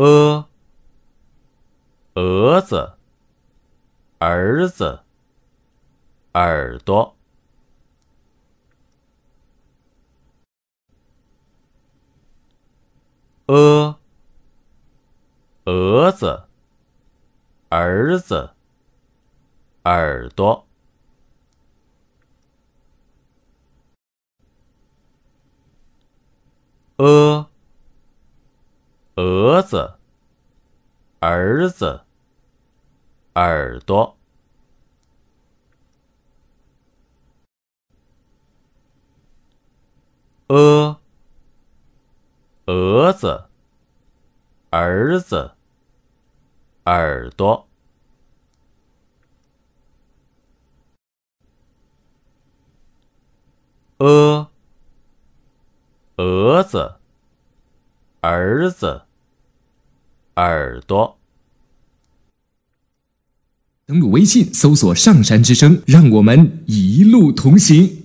鹅，蛾子，儿子，耳朵。鹅，蛾子，儿子，耳朵。鹅，蛾子，儿子，耳朵。鹅，蛾子，儿子，耳朵。鹅。蛾子，儿子，耳朵。登录微信，搜索“上山之声”，让我们一路同行。